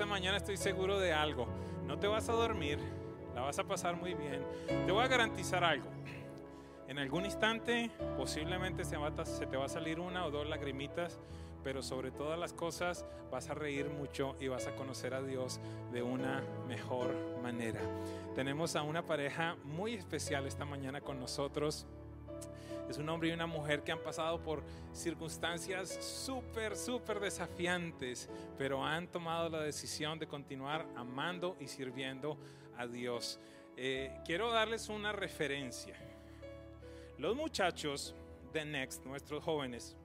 esta mañana estoy seguro de algo. No te vas a dormir, la vas a pasar muy bien. Te voy a garantizar algo. En algún instante posiblemente se, se te va a salir una o dos lagrimitas, pero sobre todas las cosas vas a reír mucho y vas a conocer a Dios de una mejor manera. Tenemos a una pareja muy especial esta mañana con nosotros. Es un hombre y una mujer que han pasado por circunstancias súper, súper desafiantes, pero han tomado la decisión de continuar amando y sirviendo a Dios. Eh, quiero darles una referencia. Los muchachos de Next, nuestros jóvenes,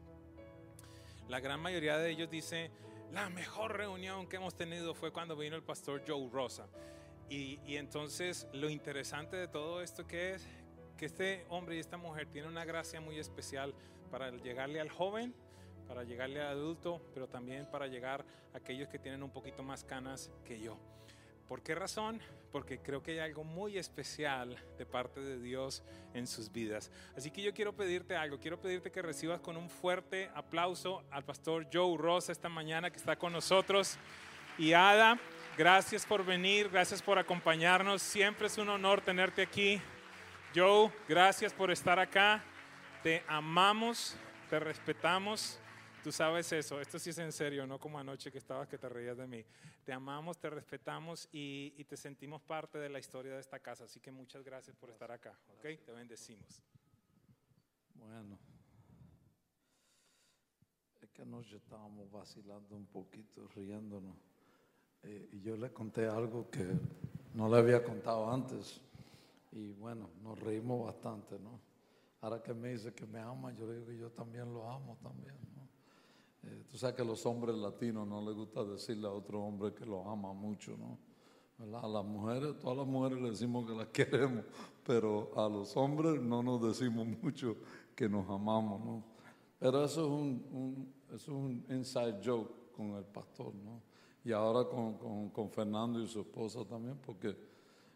la gran mayoría de ellos dice, la mejor reunión que hemos tenido fue cuando vino el pastor Joe Rosa. Y, y entonces lo interesante de todo esto que es que este hombre y esta mujer tienen una gracia muy especial para llegarle al joven, para llegarle al adulto, pero también para llegar a aquellos que tienen un poquito más canas que yo. ¿Por qué razón? Porque creo que hay algo muy especial de parte de Dios en sus vidas. Así que yo quiero pedirte algo, quiero pedirte que recibas con un fuerte aplauso al pastor Joe Ross esta mañana que está con nosotros. Y Ada, gracias por venir, gracias por acompañarnos. Siempre es un honor tenerte aquí. Joe, gracias por estar acá. Te amamos, te respetamos. Tú sabes eso, esto sí es en serio, no como anoche que estabas que te reías de mí. Te amamos, te respetamos y, y, te sentimos parte de la historia de esta casa. Así que muchas gracias por estar acá, ¿ok? Te bendecimos. Bueno, es que anoche estábamos vacilando un poquito, riéndonos. Eh, y yo le conté algo que no le había contado antes. Y bueno, nos reímos bastante, ¿no? Ahora que me dice que me ama, yo digo que yo también lo amo también, ¿no? Eh, tú sabes que a los hombres latinos no les gusta decirle a otro hombre que lo ama mucho, ¿no? ¿Verdad? A las mujeres, todas las mujeres le decimos que las queremos, pero a los hombres no nos decimos mucho que nos amamos, ¿no? Pero eso es un, un es un inside joke con el pastor, ¿no? Y ahora con, con, con Fernando y su esposa también, porque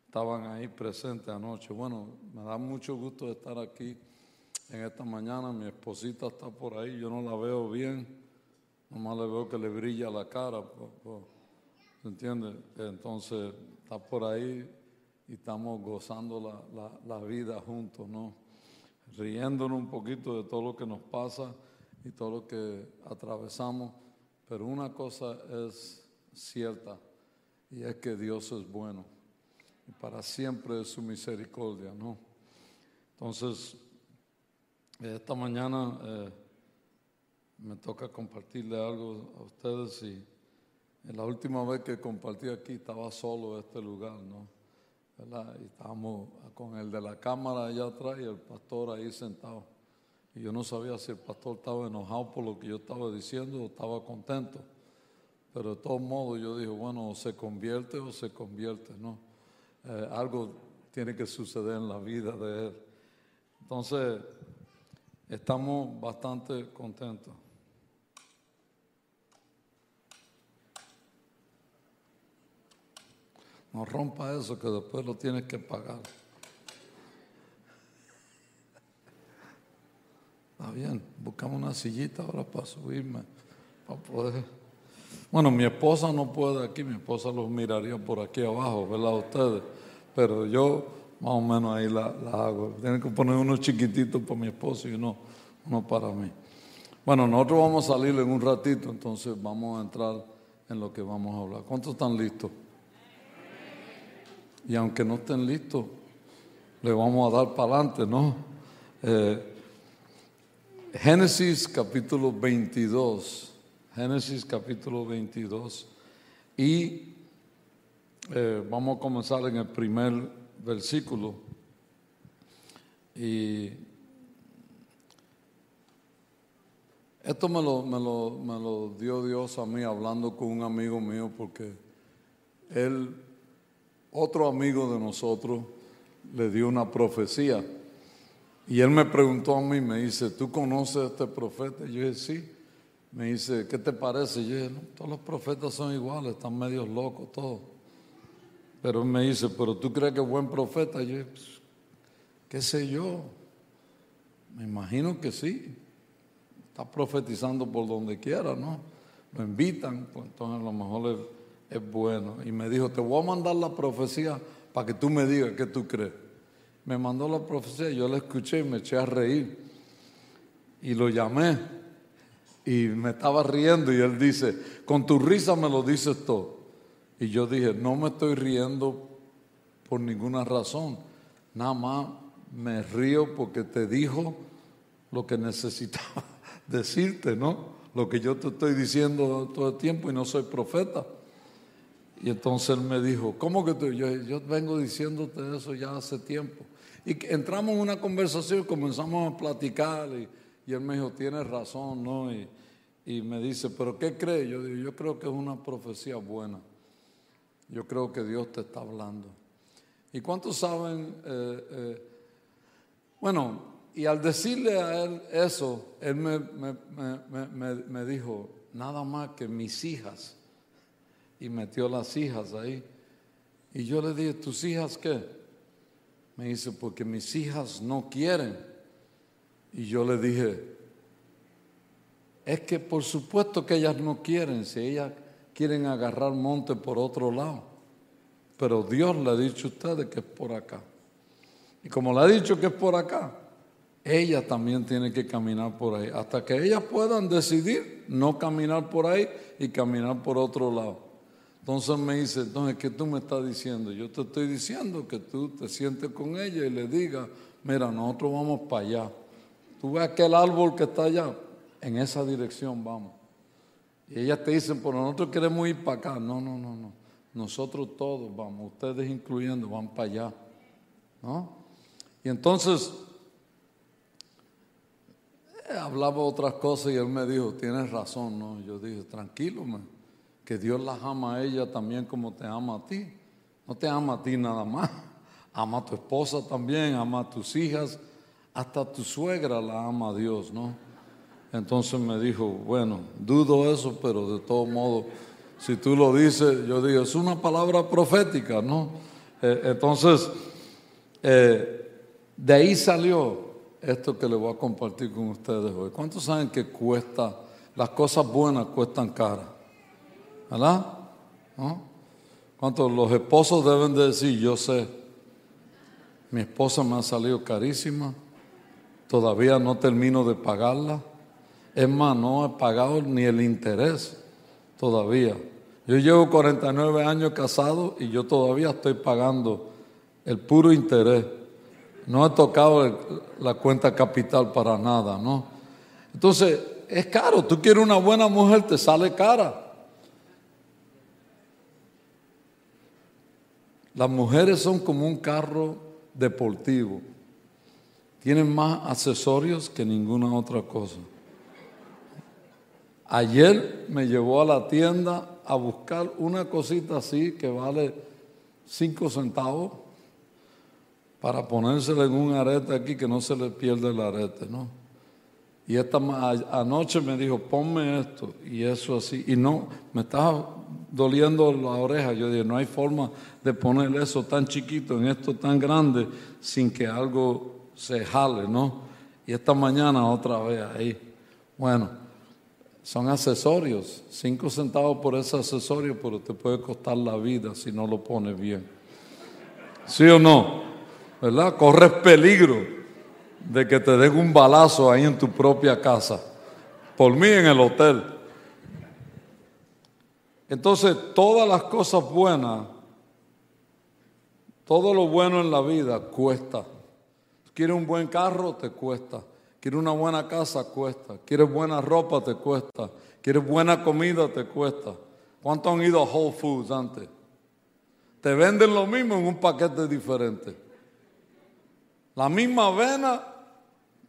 estaban ahí presentes anoche. Bueno, me da mucho gusto estar aquí en esta mañana. Mi esposita está por ahí, yo no la veo bien, nomás le veo que le brilla la cara. ¿Se entiende? Entonces está por ahí y estamos gozando la, la, la vida juntos, ¿no? Riéndonos un poquito de todo lo que nos pasa y todo lo que atravesamos. Pero una cosa es cierta y es que Dios es bueno y para siempre su misericordia, ¿no? Entonces, esta mañana eh, me toca compartirle algo a ustedes y en la última vez que compartí aquí estaba solo este lugar, ¿no? ¿Verdad? Y estábamos con el de la cámara allá atrás y el pastor ahí sentado. Y yo no sabía si el pastor estaba enojado por lo que yo estaba diciendo o estaba contento. Pero de todos modos yo dije, bueno, o se convierte o se convierte, ¿no? Eh, algo tiene que suceder en la vida de él. Entonces, estamos bastante contentos. No rompa eso que después lo tienes que pagar. Está bien, buscamos una sillita ahora para subirme, para poder... Bueno, mi esposa no puede aquí, mi esposa los miraría por aquí abajo, ¿verdad? Ustedes. Pero yo más o menos ahí la, hago. Tienen que poner unos chiquititos para mi esposo y uno, uno para mí. Bueno, nosotros vamos a salir en un ratito, entonces vamos a entrar en lo que vamos a hablar. ¿Cuántos están listos? Y aunque no estén listos, le vamos a dar para adelante, ¿no? Eh, Génesis capítulo 22. Génesis capítulo 22. Y eh, vamos a comenzar en el primer versículo. Y esto me lo, me, lo, me lo dio Dios a mí hablando con un amigo mío porque él, otro amigo de nosotros, le dio una profecía. Y él me preguntó a mí, me dice, ¿tú conoces a este profeta? Y yo dije, sí. Me dice, ¿qué te parece? Y yo todos los profetas son iguales, están medios locos todos. Pero me dice, ¿pero tú crees que es buen profeta? Y yo pues, ¿qué sé yo? Me imagino que sí. Está profetizando por donde quiera, ¿no? Lo invitan, pues entonces a lo mejor es bueno. Y me dijo, te voy a mandar la profecía para que tú me digas qué tú crees. Me mandó la profecía, yo la escuché y me eché a reír. Y lo llamé y me estaba riendo y él dice, con tu risa me lo dices todo. Y yo dije, no me estoy riendo por ninguna razón, nada más me río porque te dijo lo que necesitaba decirte, ¿no? Lo que yo te estoy diciendo todo el tiempo y no soy profeta. Y entonces él me dijo, ¿cómo que tú? Yo, vengo diciéndote eso ya hace tiempo. Y entramos en una conversación, comenzamos a platicar y, él me dijo, tienes razón, ¿no? Y, y me dice, ¿pero qué crees? Yo digo, yo creo que es una profecía buena. Yo creo que Dios te está hablando. ¿Y cuántos saben? Eh, eh, bueno, y al decirle a él eso, él me, me, me, me, dijo, nada más que mis hijas. Y metió las hijas ahí. Y yo le dije, ¿tus hijas qué? Me dice, porque mis hijas no quieren. Y yo le dije, es que por supuesto que ellas no quieren, si ellas quieren agarrar monte por otro lado. Pero Dios le ha dicho a ustedes que es por acá. Y como le ha dicho que es por acá, ella también tiene que caminar por ahí. Hasta que ellas puedan decidir no caminar por ahí y caminar por otro lado. Entonces me dice, entonces, ¿qué tú me estás diciendo? Yo te estoy diciendo que tú te sientes con ella y le digas, mira, nosotros vamos para allá. Tú ves aquel árbol que está allá, en esa dirección vamos. Y ellas te dicen, pero nosotros queremos ir para acá. No, no, no, no. Nosotros todos vamos, ustedes incluyendo, van para allá. ¿No? Y entonces eh, hablaba otras cosas y él me dijo, tienes razón, ¿no? Yo dije, tranquilo, que Dios las ama a ella también como te ama a ti. No te ama a ti nada más, ama a tu esposa también, ama a tus hijas, hasta tu suegra la ama a Dios, ¿no? Entonces me dijo, bueno, dudo eso, pero de todo modo, si tú lo dices, yo digo, es una palabra profética, ¿no? Eh, entonces, eh, de ahí salió esto que le voy a compartir con ustedes hoy. ¿Cuántos saben que cuesta, las cosas buenas cuestan cara? ¿Verdad? ¿Cuántos los esposos deben de decir, yo sé, mi esposa me ha salido carísima, todavía no termino de pagarla? Es más, no he pagado ni el interés todavía. Yo llevo 49 años casado y yo todavía estoy pagando el puro interés. No he tocado la cuenta capital para nada, ¿no? Entonces, es caro. Tú quieres una buena mujer, te sale cara. Las mujeres son como un carro deportivo. Tienen más accesorios que ninguna otra cosa. Ayer me llevó a la tienda a buscar una cosita así que vale cinco centavos para ponérsela en un arete aquí que no se le pierde el arete, ¿no? Y esta anoche me dijo, ponme esto y eso así. Y no, me estaba doliendo la oreja. Yo dije, no hay forma de poner eso tan chiquito en esto tan grande sin que algo se jale, ¿no? Y esta mañana otra vez ahí. Bueno, son accesorios. Cinco centavos por ese accesorio, pero te puede costar la vida si no lo pones bien. ¿Sí o no? ¿Verdad? Corres peligro de que te den un balazo ahí en tu propia casa. Por mí en el hotel. Entonces, todas las cosas buenas, todo lo bueno en la vida cuesta. ¿Quieres un buen carro? Te cuesta. Quieres una buena casa, cuesta. Quieres buena ropa, te cuesta. Quieres buena comida, te cuesta. ¿Cuántos han ido a Whole Foods antes? Te venden lo mismo en un paquete diferente. La misma avena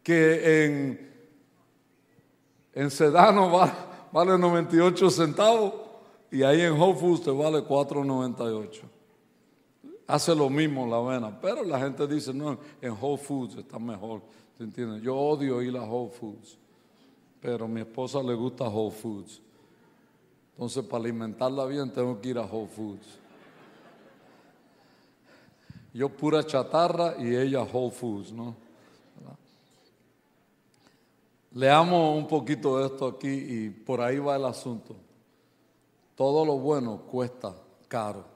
que en, en Sedano vale, vale 98 centavos y ahí en Whole Foods te vale 4.98. Hace lo mismo la avena, pero la gente dice, no, en Whole Foods está mejor. Yo odio ir a Whole Foods, pero a mi esposa le gusta Whole Foods. Entonces, para alimentarla bien, tengo que ir a Whole Foods. Yo pura chatarra y ella Whole Foods, ¿no? Leamos un poquito esto aquí y por ahí va el asunto. todo lo bueno cuesta caro.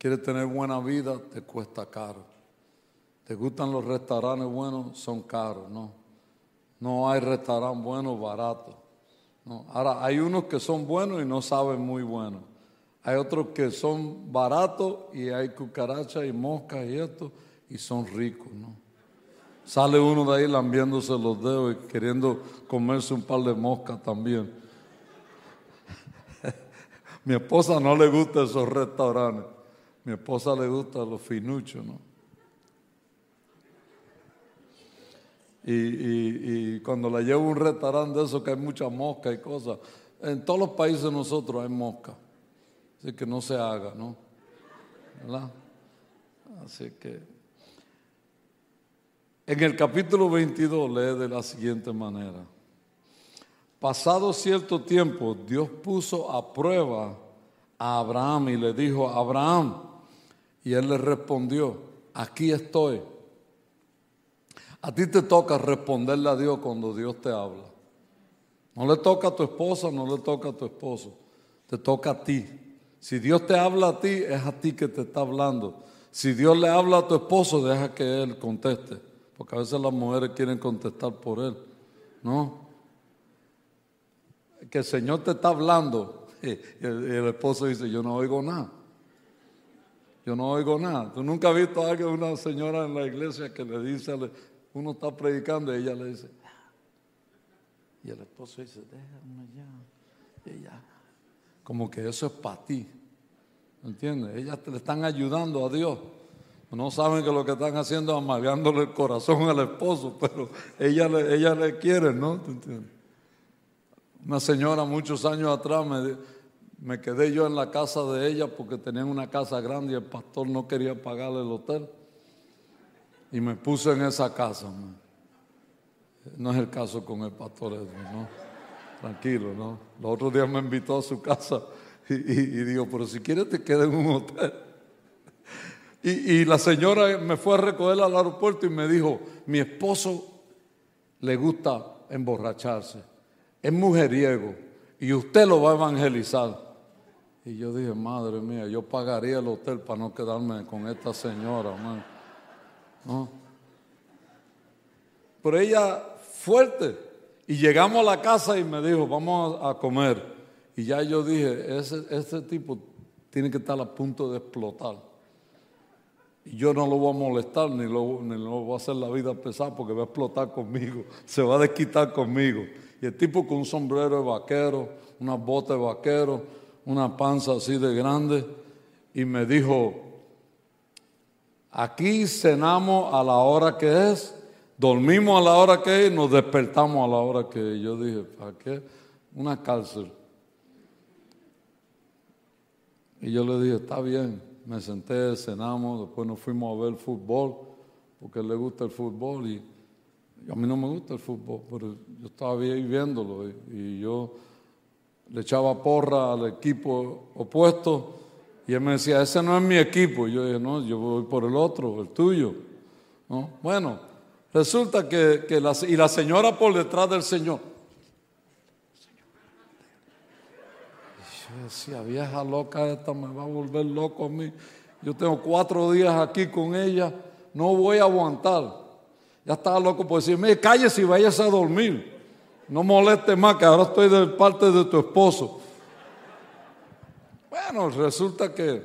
Quieres tener buena vida, te cuesta caro. ¿Te gustan los restaurantes buenos? Son caros, ¿no? No hay restaurante bueno barato. No. Ahora, hay unos que son buenos y no saben muy bueno. Hay otros que son baratos y hay cucarachas y moscas y esto y son ricos, ¿no? Sale uno de ahí lambiéndose los dedos y queriendo comerse un par de moscas también. Mi esposa no le gusta esos restaurantes. Mi esposa le gusta los finuchos, ¿no? Y, cuando la llevo un restaurante de esos que hay mucha mosca y cosas, en todos los países nosotros hay mosca. Así que no se haga, ¿no? ¿Verdad? Así que. En el capítulo 22 lee de la siguiente manera. Pasado cierto tiempo, Dios puso a prueba a Abraham y le dijo, Abraham, y él le respondió, aquí estoy. A ti te toca responderle a Dios cuando Dios te habla. No le toca a tu esposa, no le toca a tu esposo, te toca a ti. Si Dios te habla a ti, es a ti que te está hablando. Si Dios le habla a tu esposo, deja que él conteste, porque a veces las mujeres quieren contestar por él. No. Que el Señor te está hablando y el, esposo dice, yo no oigo nada. Yo no oigo nada. ¿Tú nunca has visto a alguien, una señora en la iglesia que le dice uno está predicando y ella le dice, y el esposo dice, déjame ya. Ella, como que eso es para ti. ¿Entiendes? Ellas le están ayudando a Dios. No saben que lo que están haciendo es amargándole el corazón al esposo, pero ella le, ella le quiere, ¿no? Una señora muchos años atrás me, me quedé yo en la casa de ella porque tenían una casa grande y el pastor no quería pagarle el hotel y me puse en esa casa. No es el caso con el pastor Edwin, ¿no? Tranquilo, ¿no? Los otros días me invitó a su casa y, digo, pero si quieres te quedes en un hotel. Y, y, la señora me fue a recoger al aeropuerto y me dijo, mi esposo le gusta emborracharse, es mujeriego y usted lo va a evangelizar. Y yo dije, madre mía, yo pagaría el hotel para no quedarme con esta señora. ¿no? Pero ella fuerte. Y llegamos a la casa y me dijo, vamos a comer. Y ya yo dije, ese, ese tipo tiene que estar a punto de explotar. Y yo no lo voy a molestar ni lo, ni lo voy a hacer la vida pesada porque va a explotar conmigo, se va a desquitar conmigo. Y el tipo con un sombrero de vaquero, una bota de vaquero, una panza así de grande, y me dijo, Aquí cenamos a la hora que es, dormimos a la hora que es nos despertamos a la hora que es. Yo dije, ¿para qué? Una cárcel. Y yo le dije, está bien. Me senté, cenamos, después nos fuimos a ver fútbol, porque le gusta el fútbol y a mí no me gusta el fútbol, pero yo estaba ahí viéndolo y yo le echaba porra al equipo opuesto y él me decía, ese no es mi equipo. Y yo dije, no, yo voy por el otro, el tuyo. ¿No? Bueno, resulta que, la, y la señora por detrás del Señor. yo decía, vieja loca esta me va a volver loco a mí. Yo tengo cuatro días aquí con ella, no voy a aguantar. Ya estaba loco por decirme, cállese y váyase a dormir. No moleste más, que ahora estoy de parte de tu esposo. Bueno, resulta que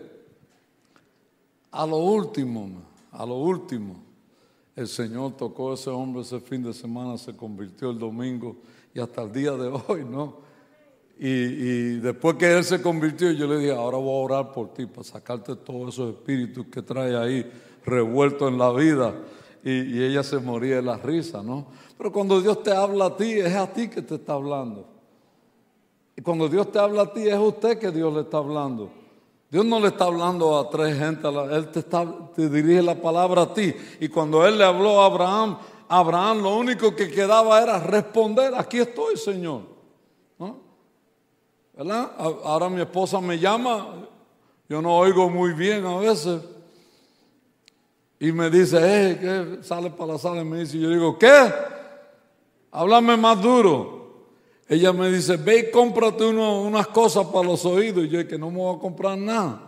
a lo último, a lo último, el Señor tocó a ese hombre ese fin de semana, se convirtió el domingo y hasta el día de hoy, ¿no? Y, después que él se convirtió, yo le dije, ahora voy a orar por ti para sacarte todos esos espíritus que trae ahí revueltos en la vida. Y, y ella se moría de la risa, ¿no? Pero cuando Dios te habla a ti, es a ti que te está hablando. Y cuando Dios te habla a ti, es a usted que Dios le está hablando. Dios no le está hablando a tres gente, Él te, está, te dirige la palabra a ti. Y cuando Él le habló a Abraham, Abraham lo único que quedaba era responder, aquí estoy, Señor. ¿Verdad? Ahora mi esposa me llama, yo no oigo muy bien a veces. Y me dice, eh, ¿qué? Sale para la sala y me dice, yo digo, ¿qué? Háblame más duro. Ella me dice, ve y cómprate unas cosas para los oídos. Y yo que no me voy a comprar nada.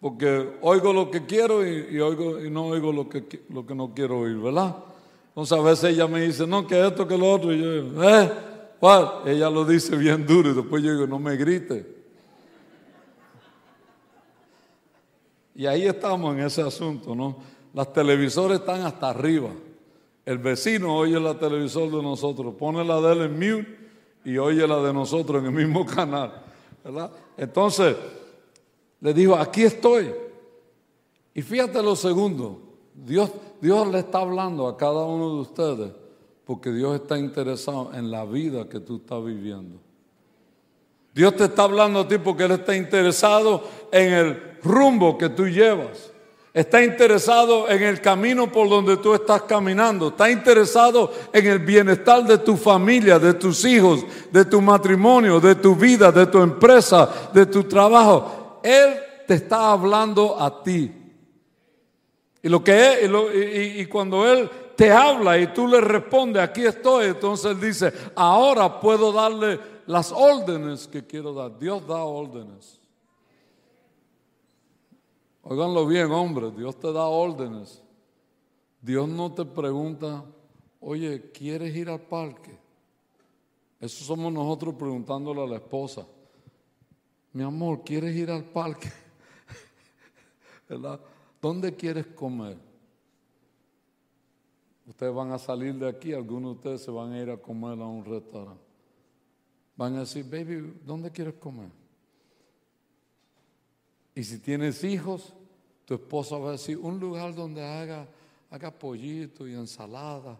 Porque oigo lo que quiero y, oigo, y no oigo lo que, lo que no quiero oír, ¿verdad? Entonces a veces ella me dice, no, que esto, que lo otro. Y yo, ¿eh? ¿Cuál? Ella lo dice bien duro y después yo digo, no me grite. Y ahí estamos en ese asunto, ¿no? Las televisores están hasta arriba. El vecino oye la televisor de nosotros, pone la de él en mute y oye la de nosotros en el mismo canal. ¿verdad? Entonces, le dijo, aquí estoy. Y fíjate lo segundo, Dios, Dios le está hablando a cada uno de ustedes porque Dios está interesado en la vida que tú estás viviendo. Dios te está hablando a ti porque Él está interesado en el rumbo que tú llevas. Está interesado en el camino por donde tú estás caminando. Está interesado en el bienestar de tu familia, de tus hijos, de tu matrimonio, de tu vida, de tu empresa, de tu trabajo. Él te está hablando a ti. Y, lo que es, y, cuando Él te habla y tú le respondes, aquí estoy, entonces Él dice, ahora puedo darle las órdenes que quiero dar. Dios da órdenes. Óiganlo bien, hombre, Dios te da órdenes. Dios no te pregunta, oye, ¿quieres ir al parque? Eso somos nosotros preguntándole a la esposa. Mi amor, ¿quieres ir al parque? ¿Verdad? ¿Dónde quieres comer? Ustedes van a salir de aquí, algunos de ustedes se van a ir a comer a un restaurante. Van a decir, baby, ¿dónde quieres comer? Y si tienes hijos, tu esposa va a decir, un lugar donde haga, haga pollito y ensalada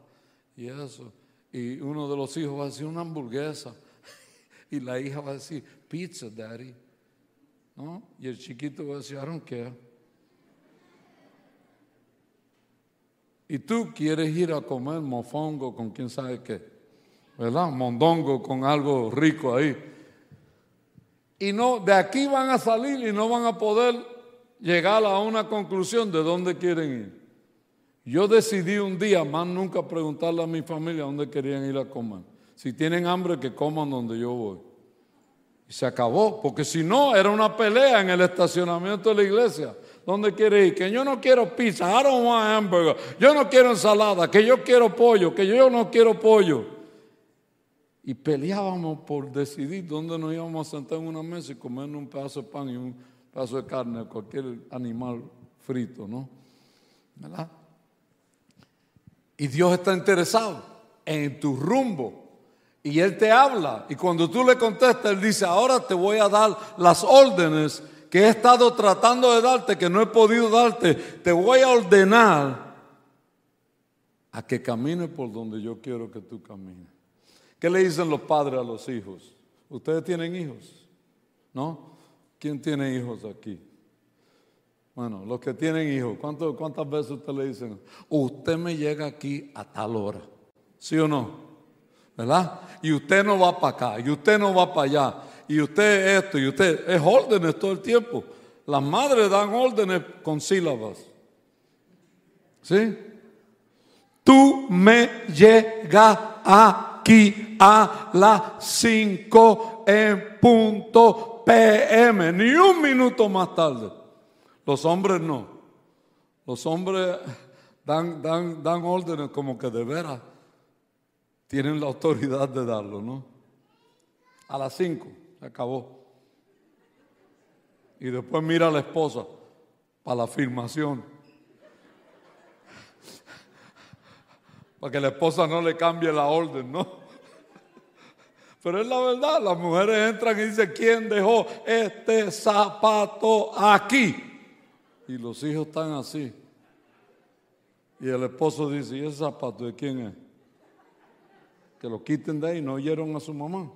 y eso. Y uno de los hijos va a decir una hamburguesa. Y la hija va a decir, pizza, daddy. ¿No? Y el chiquito va a decir, I don't care. Y tú quieres ir a comer mofongo con quién sabe qué, ¿verdad? Mondongo con algo rico ahí. Y no, de aquí van a salir y no van a poder llegar a una conclusión de dónde quieren ir. Yo decidí un día más nunca preguntarle a mi familia dónde querían ir a comer. Si tienen hambre, que coman donde yo voy. Y se acabó, porque si no, era una pelea en el estacionamiento de la iglesia. ¿Dónde quiere ir? Que yo no quiero pizza, I don't want hamburger. Yo no quiero ensalada, que yo quiero pollo, que yo no quiero pollo. Y peleábamos por decidir dónde nos íbamos a sentar en una mesa y comer un pedazo de pan y un pedazo de carne, cualquier animal frito, ¿no? ¿Verdad? Y Dios está interesado en tu rumbo. Y Él te habla. Y cuando tú le contestas, Él dice, ahora te voy a dar las órdenes que he estado tratando de darte, que no he podido darte, te voy a ordenar a que camine por donde yo quiero que tú camines. ¿Qué le dicen los padres a los hijos? ¿Ustedes tienen hijos? ¿No? ¿Quién tiene hijos aquí? Bueno, los que tienen hijos, ¿cuántas veces usted le dicen, usted me llega aquí a tal hora? ¿Sí o no? ¿Verdad? Y usted no va para acá, y usted no va para allá y usted esto, y usted, es órdenes todo el tiempo. Las madres dan órdenes con sílabas. ¿Sí? Tú me llegas aquí a las 5 en punto PM, ni un minuto más tarde. Los hombres no. Los hombres dan, dan, dan órdenes como que de veras tienen la autoridad de darlo, ¿no? A las 5 acabó. Y después mira a la esposa para la afirmación. Para que la esposa no le cambie la orden, ¿no? Pero es la verdad, las mujeres entran y dicen, ¿quién dejó este zapato aquí? Y los hijos están así. Y el esposo dice, ¿y ese zapato de quién es? Que lo quiten de ahí, no oyeron a su mamá.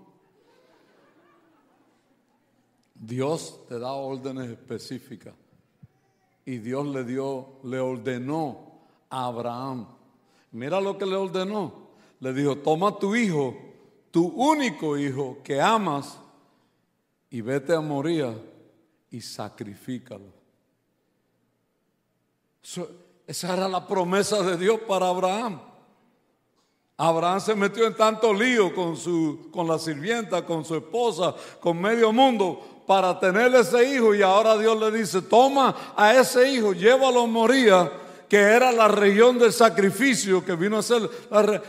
Dios te da órdenes específicas. Y Dios le dio, le ordenó a Abraham. Mira lo que le ordenó. Le dijo, toma tu hijo, tu único hijo que amas, y vete a Moría y sacrifícalo. esa era la promesa de Dios para Abraham. Abraham se metió en tanto lío con, su, con la sirvienta, con su esposa, con medio mundo para tener ese hijo y ahora Dios le dice, toma a ese hijo, llévalo a Moría, que era la región del sacrificio que vino a ser,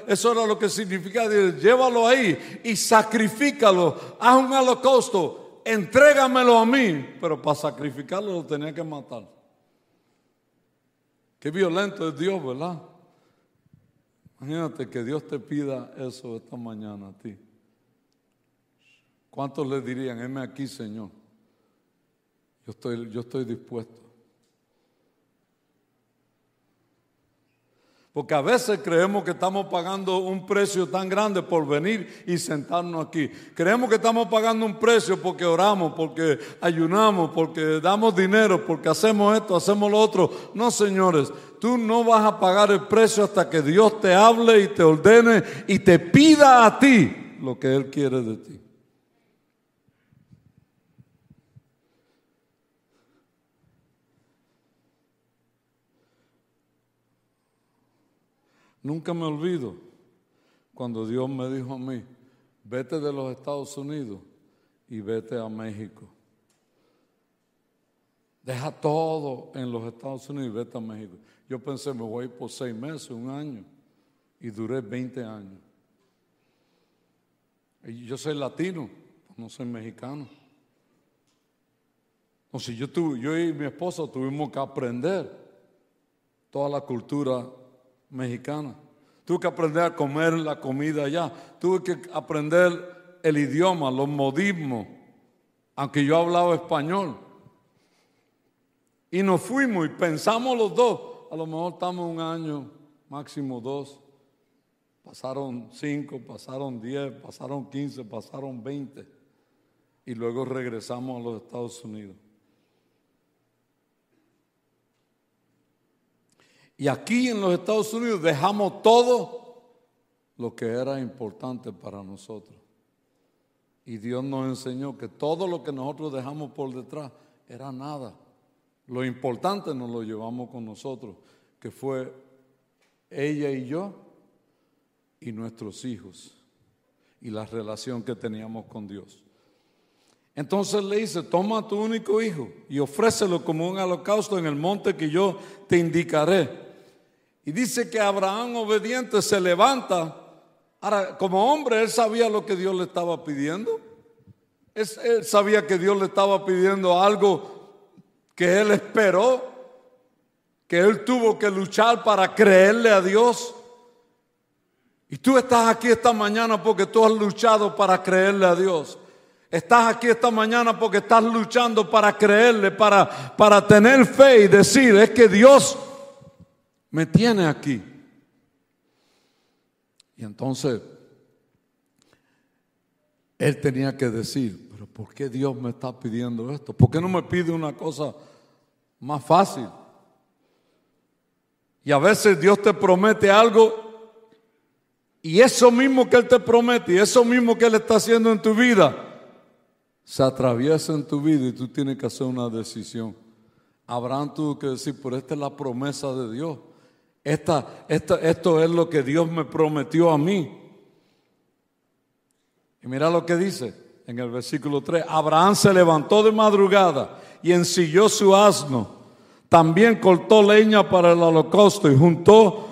eso era lo que significa, llévalo ahí y sacrifícalo, haz un holocausto, entrégamelo a mí, pero para sacrificarlo lo tenía que matar. Qué violento es Dios, ¿verdad? Imagínate que Dios te pida eso esta mañana a ti. ¿Cuántos le dirían, heme aquí, Señor? Yo estoy, yo estoy dispuesto. Porque a veces creemos que estamos pagando un precio tan grande por venir y sentarnos aquí. Creemos que estamos pagando un precio porque oramos, porque ayunamos, porque damos dinero, porque hacemos esto, hacemos lo otro. No, señores, tú no vas a pagar el precio hasta que Dios te hable y te ordene y te pida a ti lo que Él quiere de ti. Nunca me olvido cuando Dios me dijo a mí, vete de los Estados Unidos y vete a México. Deja todo en los Estados Unidos y vete a México. Yo pensé, me voy por seis meses, un año, y duré 20 años. Yo soy latino, no soy mexicano. Entonces yo, yo y mi esposa tuvimos que aprender toda la cultura mexicana. Tuve que aprender a comer la comida allá. Tuve que aprender el idioma, los modismos, aunque yo hablaba español. Y nos fuimos y pensamos los dos. A lo mejor estamos un año, máximo dos. Pasaron cinco, pasaron diez, pasaron quince, pasaron veinte. Y luego regresamos a los Estados Unidos. Y aquí en los Estados Unidos dejamos todo lo que era importante para nosotros. Y Dios nos enseñó que todo lo que nosotros dejamos por detrás era nada. Lo importante nos lo llevamos con nosotros, que fue ella y yo y nuestros hijos y la relación que teníamos con Dios. Entonces le dice, toma a tu único hijo y ofrécelo como un holocausto en el monte que yo te indicaré. Y dice que Abraham obediente se levanta. Ahora, como hombre, él sabía lo que Dios le estaba pidiendo. Él sabía que Dios le estaba pidiendo algo que él esperó, que él tuvo que luchar para creerle a Dios. Y tú estás aquí esta mañana porque tú has luchado para creerle a Dios. Estás aquí esta mañana porque estás luchando para creerle, para, para tener fe y decir, es que Dios me tiene aquí. Y entonces él tenía que decir, pero ¿por qué Dios me está pidiendo esto? ¿Por qué no me pide una cosa más fácil? Y a veces Dios te promete algo y eso mismo que Él te promete y eso mismo que Él está haciendo en tu vida, se atraviesa en tu vida y tú tienes que hacer una decisión. Abraham tuvo que decir, pero esta es la promesa de Dios. Esto es lo que Dios me prometió a mí. Y mira lo que dice en el versículo 3. Abraham se levantó de madrugada y ensilló su asno. También cortó leña para el holocausto y juntó,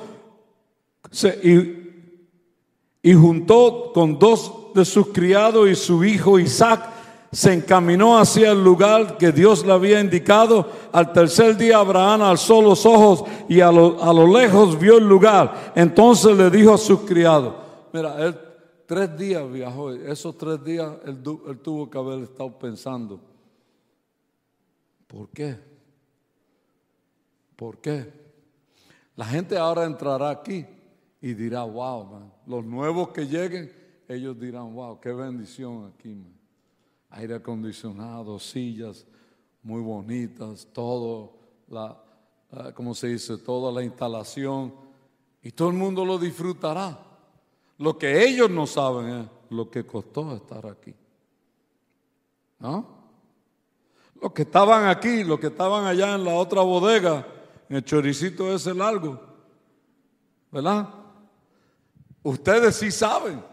y juntó con dos de sus criados y su hijo Isaac se encaminó hacia el lugar que Dios le había indicado. Al tercer día Abraham alzó los ojos y a lo, lejos vio el lugar. Entonces le dijo a sus criados, mira, él tres días viajó, esos tres días él, él tuvo que haber estado pensando, ¿por qué? ¿Por qué? La gente ahora entrará aquí y dirá, wow, los nuevos que lleguen, ellos dirán, wow, qué bendición aquí, man aire acondicionado, sillas muy bonitas, todo la, ¿cómo se dice? Toda la instalación y todo el mundo lo disfrutará. Lo que ellos no saben es lo que costó estar aquí. ¿No? Los que estaban aquí, los que estaban allá en la otra bodega, en el choricito ese largo, ¿verdad? Ustedes sí saben.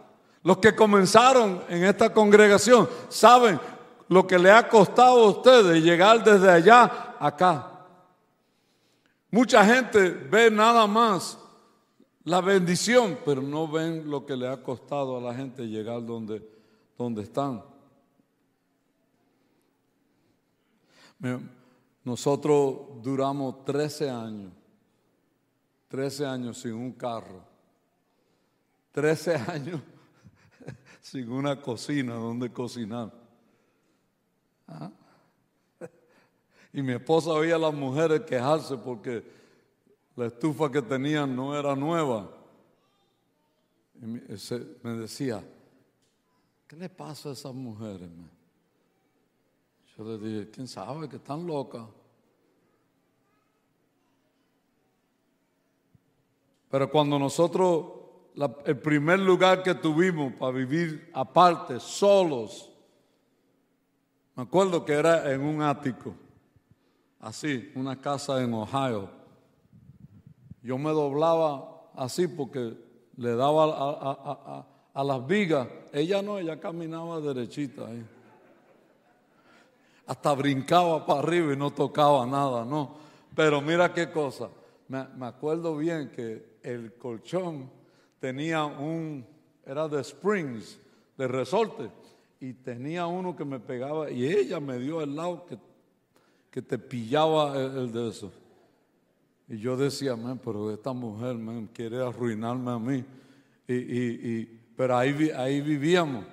Los que comenzaron en esta congregación saben lo que le ha costado a ustedes llegar desde allá acá. Mucha gente ve nada más la bendición, pero no ven lo que le ha costado a la gente llegar donde, donde están. Nosotros duramos 13 años, 13 años sin un carro, 13 años sin una cocina donde cocinar. Y mi esposa oía a las mujeres quejarse porque la estufa que tenían no era nueva. Y me decía, ¿qué le pasa a esas mujeres? Yo le dije, ¿quién sabe que están locas? Pero cuando nosotros, el primer lugar que tuvimos para vivir aparte, solos, me acuerdo que era en un ático así, una casa en Ohio. Yo me doblaba así porque le daba a, las vigas. Ella no, ella caminaba derechita ahí. Hasta brincaba para arriba y no tocaba nada, no. Pero mira qué cosa. Me, me acuerdo bien que el colchón tenía un, era de springs, de resorte, y tenía uno que me pegaba, y ella me dio el lado que que te pillaba el, de eso. Y yo decía, pero esta mujer quiere arruinarme a mí. Y, pero ahí, ahí vivíamos.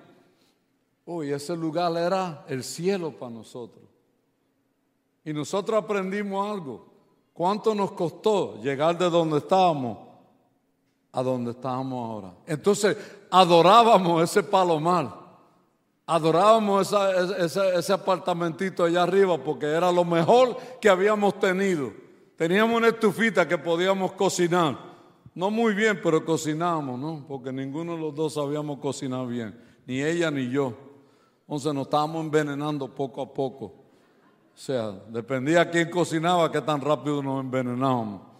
Uy, ese lugar era el cielo para nosotros. Y nosotros aprendimos algo. ¿Cuánto nos costó llegar de donde estábamos a donde estábamos ahora? Entonces adorábamos ese palomar. Adorábamos ese apartamentito allá arriba porque era lo mejor que habíamos tenido. Teníamos una estufita que podíamos cocinar. No muy bien, pero cocinábamos, ¿no? Porque ninguno de los dos sabíamos cocinar bien, ni ella ni yo. Entonces nos estábamos envenenando poco a poco. O sea, dependía quién cocinaba, qué tan rápido nos envenenábamos.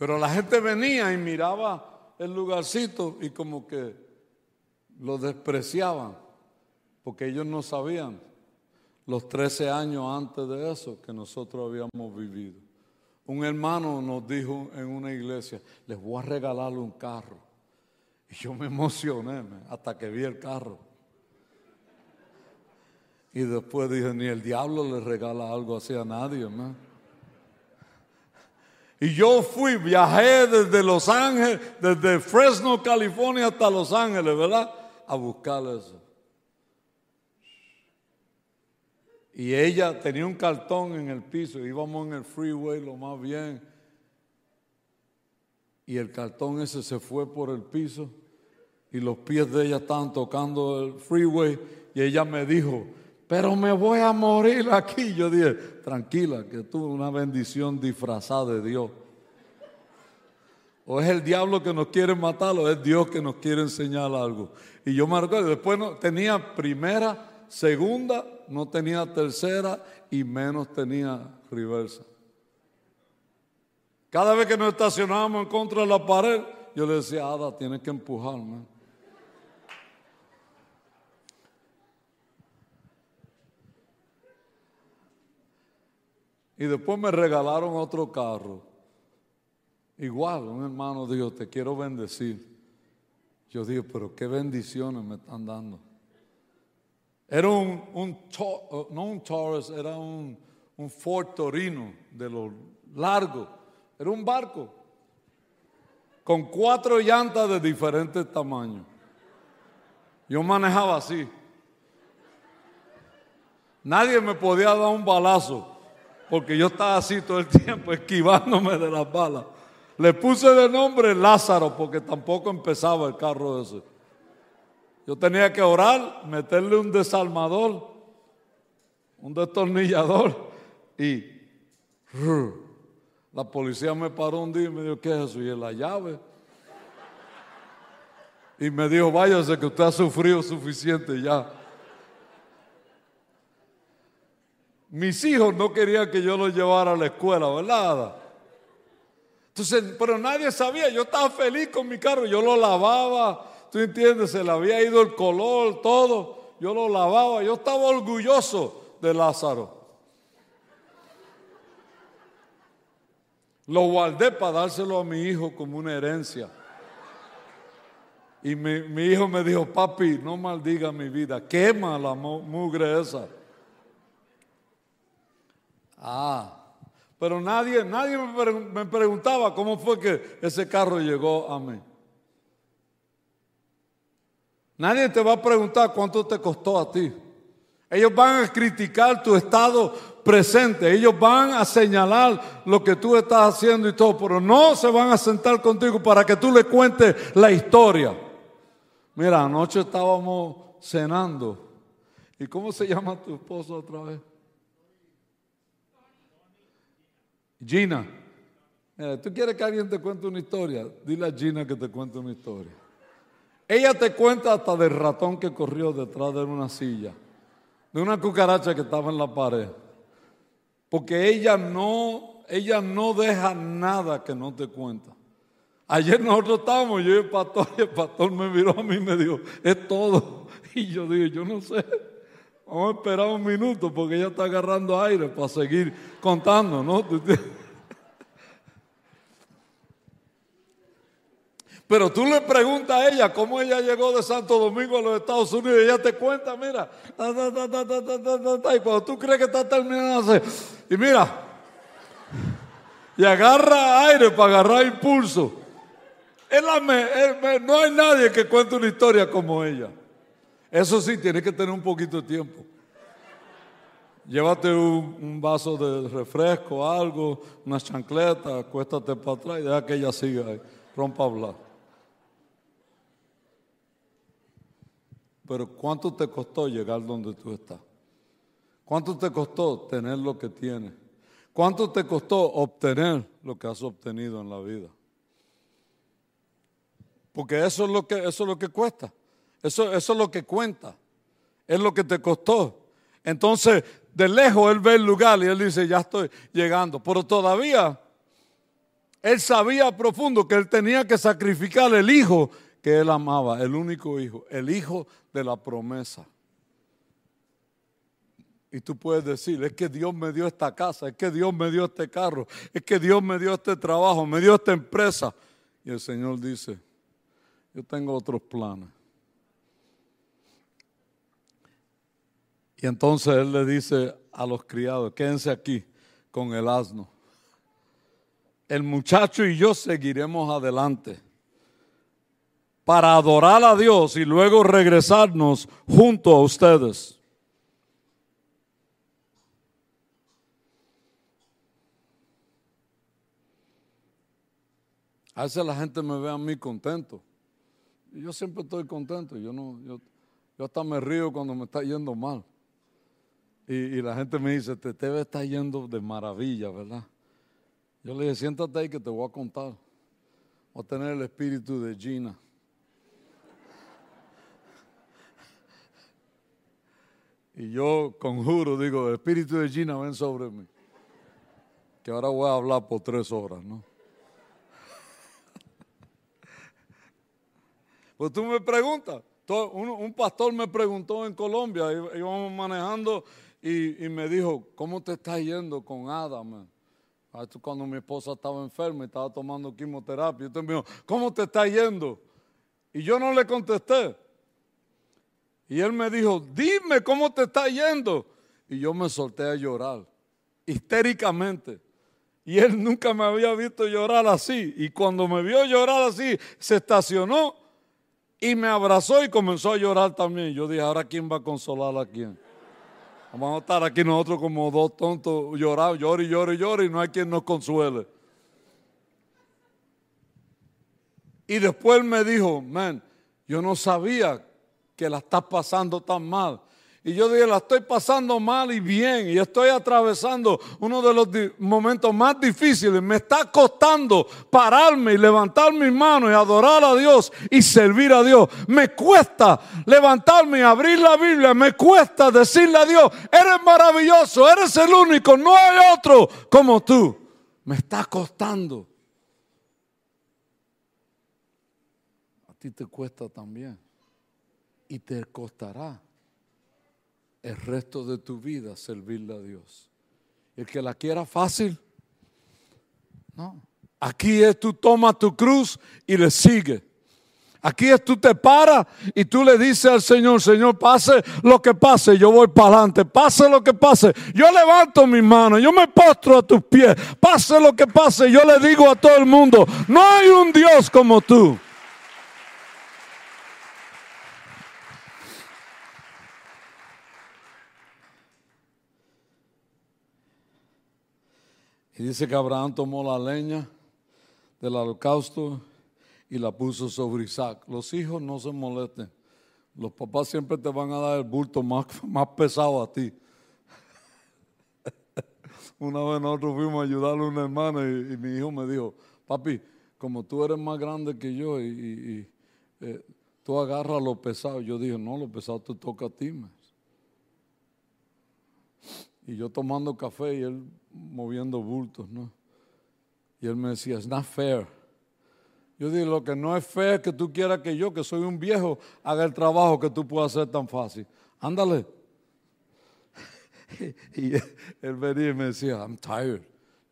Pero la gente venía y miraba el lugarcito y como que lo despreciaban porque ellos no sabían los 13 años antes de eso que nosotros habíamos vivido. Un hermano nos dijo en una iglesia, les voy a regalarle un carro. Y yo me emocioné hasta que vi el carro. Y después dije, ni el diablo le regala algo así a nadie. Y yo fui, viajé desde Los Ángeles, desde Fresno, California hasta Los Ángeles, ¿verdad? a buscar eso. Y ella tenía un cartón en el piso, íbamos en el freeway lo más bien. Y el cartón ese se fue por el piso y los pies de ella estaban tocando el freeway y ella me dijo, pero me voy a morir aquí. Yo dije, tranquila, que tuve una bendición disfrazada de Dios. O es el diablo que nos quiere matar o es Dios que nos quiere enseñar algo. Y yo me recuerdo, después no, tenía primera, segunda, no tenía tercera y menos tenía reversa. Cada vez que nos estacionábamos en contra de la pared, yo le decía, Ada, tienes que empujarme. Y después me regalaron otro carro. Igual, un hermano dijo, te quiero bendecir. Yo digo, pero qué bendiciones me están dando. Era un, un uh, no un Taurus, era un, un Ford Torino de lo largo. Era un barco con cuatro llantas de diferentes tamaños. Yo manejaba así. Nadie me podía dar un balazo porque yo estaba así todo el tiempo esquivándome de las balas. Le puse de nombre Lázaro porque tampoco empezaba el carro ese. Yo tenía que orar, meterle un desarmador, un destornillador y la policía me paró un día y me dijo, ¿qué es eso? Y es la llave. Y me dijo, váyase que usted ha sufrido suficiente ya. Mis hijos no querían que yo los llevara a la escuela, ¿verdad? Entonces, pero nadie sabía, yo estaba feliz con mi carro, yo lo lavaba, tú entiendes, se le había ido el color, todo, yo lo lavaba, yo estaba orgulloso de Lázaro. Lo guardé para dárselo a mi hijo como una herencia. Y mi, mi hijo me dijo, papi, no maldiga mi vida, quema la mugre esa. Ah, pero nadie, nadie me preguntaba cómo fue que ese carro llegó a mí. Nadie te va a preguntar cuánto te costó a ti. Ellos van a criticar tu estado presente. Ellos van a señalar lo que tú estás haciendo y todo, pero no se van a sentar contigo para que tú le cuentes la historia. Mira, anoche estábamos cenando. ¿Y cómo se llama tu esposo otra vez? Gina, tú quieres que alguien te cuente una historia, dile a Gina que te cuente una historia. Ella te cuenta hasta del ratón que corrió detrás de una silla, de una cucaracha que estaba en la pared. Porque ella no, ella no deja nada que no te cuenta. Ayer nosotros estábamos, yo y el pastor, y el pastor me miró a mí y me dijo, es todo. Y yo dije, yo no sé. Vamos a esperar un minuto porque ella está agarrando aire para seguir contando, ¿no? Pero tú le preguntas a ella cómo ella llegó de Santo Domingo a los Estados Unidos y ella te cuenta, mira, y cuando tú crees que está terminando, y mira, y agarra aire para agarrar impulso. no hay nadie que cuente una historia como ella. Eso sí, tiene que tener un poquito de tiempo. Llévate un, vaso de refresco, algo, una chancleta, acuéstate para atrás y deja que ella siga ahí, rompa a hablar. Pero ¿cuánto te costó llegar donde tú estás? ¿Cuánto te costó tener lo que tienes? ¿Cuánto te costó obtener lo que has obtenido en la vida? Porque eso es lo que, eso es lo que cuesta. Eso, eso es lo que cuenta. Es lo que te costó. Entonces, de lejos él ve el lugar y él dice, ya estoy llegando. Pero todavía él sabía profundo que él tenía que sacrificar el hijo que él amaba, el único hijo, el hijo de la promesa. Y tú puedes decir, es que Dios me dio esta casa, es que Dios me dio este carro, es que Dios me dio este trabajo, me dio esta empresa. Y el Señor dice, yo tengo otros planes. Y entonces él le dice a los criados, quédense aquí con el asno. El muchacho y yo seguiremos adelante para adorar a Dios y luego regresarnos junto a ustedes. A veces la gente me ve a mí contento. Yo siempre estoy contento. Yo, no, yo, yo hasta me río cuando me está yendo mal. Y, la gente me dice, te debe estar yendo de maravilla, ¿verdad? Yo le dije, siéntate ahí que te voy a contar. Voy a tener el espíritu de Gina. Y yo conjuro, digo, el espíritu de Gina ven sobre mí. Que ahora voy a hablar por tres horas, ¿no? Pues tú me preguntas, un, pastor me preguntó en Colombia, íbamos manejando y, me dijo, ¿cómo te está yendo con Adam? Cuando mi esposa estaba enferma y estaba tomando quimioterapia, yo me dijo, ¿cómo te está yendo? Y yo no le contesté. Y él me dijo, dime cómo te está yendo. Y yo me solté a llorar, histéricamente. Y él nunca me había visto llorar así. Y cuando me vio llorar así, se estacionó y me abrazó y comenzó a llorar también. Yo dije, ahora quién va a consolar a quién. Vamos a estar aquí nosotros como dos tontos llorando, lloro y lloro y no hay quien nos consuele. Y después me dijo, man, yo no sabía que la estás pasando tan mal. Y yo dije, la estoy pasando mal y bien, y estoy atravesando uno de los momentos más difíciles. Me está costando pararme y levantar mis manos y adorar a Dios y servir a Dios. Me cuesta levantarme y abrir la Biblia. Me cuesta decirle a Dios, eres maravilloso, eres el único, no hay otro como tú. Me está costando. A ti te cuesta también. Y te costará el resto de tu vida servirle a Dios. El que la quiera fácil, no. Aquí es tú tomas tu cruz y le sigues. Aquí es tú te paras y tú le dices al Señor, Señor, pase lo que pase, yo voy para adelante, pase lo que pase, yo levanto mis manos, yo me postro a tus pies, pase lo que pase, yo le digo a todo el mundo, no hay un Dios como tú. Y dice que Abraham tomó la leña del holocausto y la puso sobre Isaac. Los hijos no se molesten. Los papás siempre te van a dar el bulto más, más pesado a ti. Una vez nosotros fuimos a ayudarle a una hermana y, mi hijo me dijo, papi, como tú eres más grande que yo y, eh, tú agarras lo pesado. Yo dije, no, lo pesado te toca a ti. Y yo tomando café y él moviendo bultos, ¿no? Y él me decía, it's not fair. Yo dije, lo que no es fair es que tú quieras que yo, que soy un viejo, haga el trabajo que tú puedas hacer tan fácil. Ándale. y él venía y me decía, I'm tired.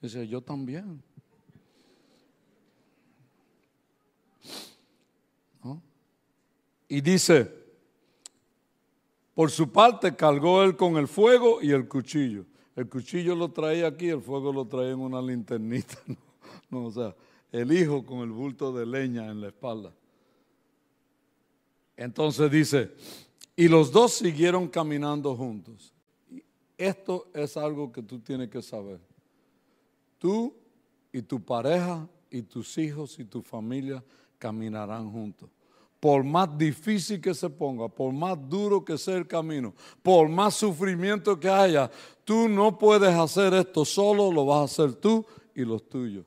Y decía, yo también. Y dice, por su parte cargó él con el fuego y el cuchillo. El cuchillo lo traía aquí, el fuego lo traía en una linternita. o sea, el hijo con el bulto de leña en la espalda. Entonces dice, y los dos siguieron caminando juntos. Esto es algo que tú tienes que saber. Tú y tu pareja y tus hijos y tu familia caminarán juntos. Por más difícil que se ponga, por más duro que sea el camino, por más sufrimiento que haya, tú no puedes hacer esto solo, lo vas a hacer tú y los tuyos.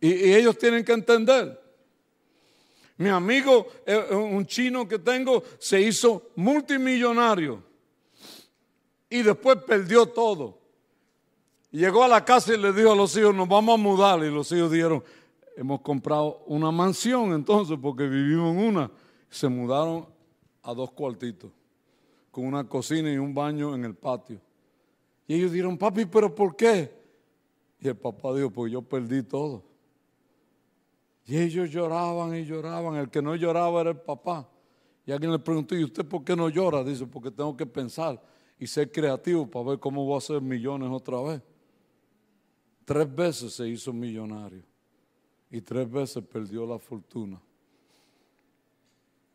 Y, ellos tienen que entender. Mi amigo, eh, un chino que tengo, se hizo multimillonario y después perdió todo. Llegó a la casa y le dijo a los hijos, nos vamos a mudar. Y los hijos dijeron, hemos comprado una mansión entonces porque vivimos en una. Se mudaron a dos cuartitos, con una cocina y un baño en el patio. Y ellos dijeron, papi, pero ¿por qué? Y el papá dijo, pues yo perdí todo. Y ellos lloraban y lloraban. El que no lloraba era el papá. Y alguien le preguntó, ¿y usted por qué no llora? Dice, porque tengo que pensar y ser creativo para ver cómo voy a hacer millones otra vez. Tres veces se hizo millonario y tres veces perdió la fortuna.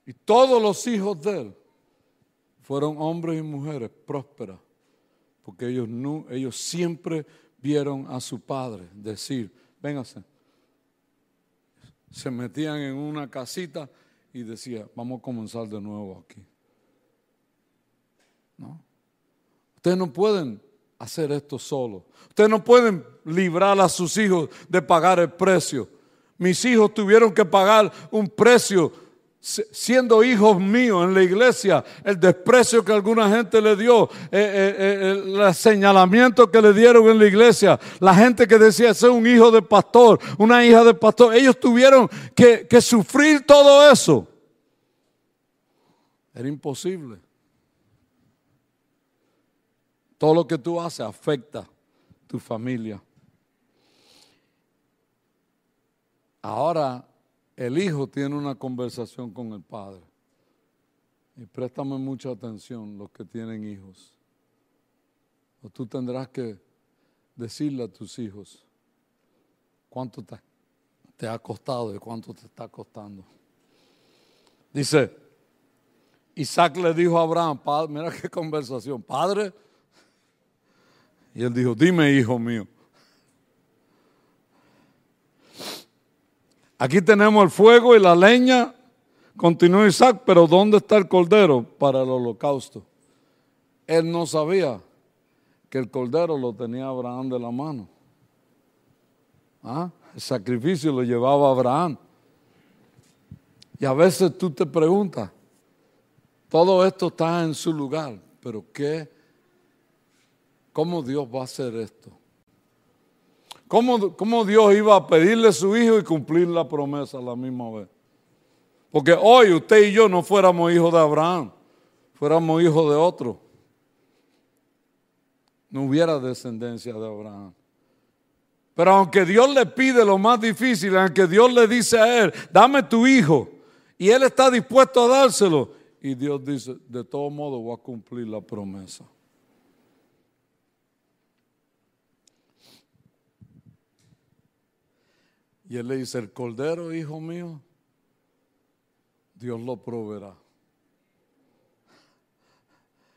Y todos los hijos de él fueron hombres y mujeres prósperas, porque ellos, ellos siempre vieron a su padre decir, véngase, se metían en una casita y decía, vamos a comenzar de nuevo aquí. ¿No? Ustedes no pueden hacer esto solo. Ustedes no pueden librar a sus hijos de pagar el precio. Mis hijos tuvieron que pagar un precio siendo hijos míos en la iglesia, el desprecio que alguna gente le dio, eh, eh, eh, el señalamiento que le dieron en la iglesia, la gente que decía ser un hijo de pastor, una hija de pastor, ellos tuvieron que, que sufrir todo eso. Era imposible. Todo lo que tú haces afecta tu familia. Ahora el hijo tiene una conversación con el padre. Y préstame mucha atención los que tienen hijos. O tú tendrás que decirle a tus hijos cuánto te, ha costado y cuánto te está costando. Dice, Isaac le dijo a Abraham, padre, mira qué conversación, padre. Y él dijo, dime hijo mío. Aquí tenemos el fuego y la leña. Continúa Isaac, pero ¿dónde está el cordero para el holocausto? Él no sabía que el cordero lo tenía Abraham de la mano. ¿Ah? El sacrificio lo llevaba Abraham. Y a veces tú te preguntas, todo esto está en su lugar, pero ¿qué? ¿Cómo Dios va a hacer esto? ¿Cómo, Dios iba a pedirle a su hijo y cumplir la promesa a la misma vez? Porque hoy usted y yo no fuéramos hijos de Abraham, fuéramos hijos de otro. No hubiera descendencia de Abraham. Pero aunque Dios le pide lo más difícil, aunque Dios le dice a él, dame tu hijo, y él está dispuesto a dárselo, y Dios dice, de todo modo voy a cumplir la promesa. Y él le dice, el cordero, hijo mío, Dios lo proveerá.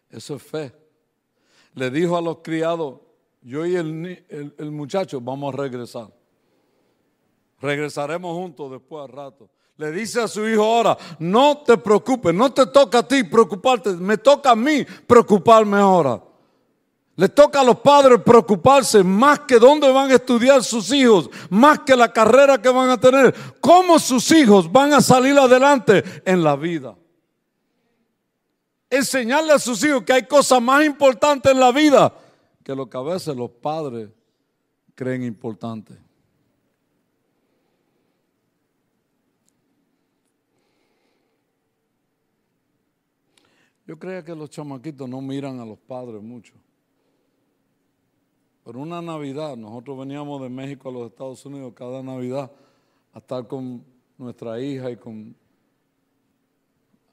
Eso es fe. Le dijo a los criados, yo y el, el, muchacho vamos a regresar. Regresaremos juntos después al rato. Le dice a su hijo ahora, no te preocupes, no te toca a ti preocuparte, me toca a mí preocuparme ahora. Le toca a los padres preocuparse más que dónde van a estudiar sus hijos, más que la carrera que van a tener, cómo sus hijos van a salir adelante en la vida. Enseñarle a sus hijos que hay cosas más importantes en la vida que lo que a veces los padres creen importante. Yo creo que los chamaquitos no miran a los padres mucho. Pero una Navidad, nosotros veníamos de México a los Estados Unidos cada Navidad a estar con nuestra hija y con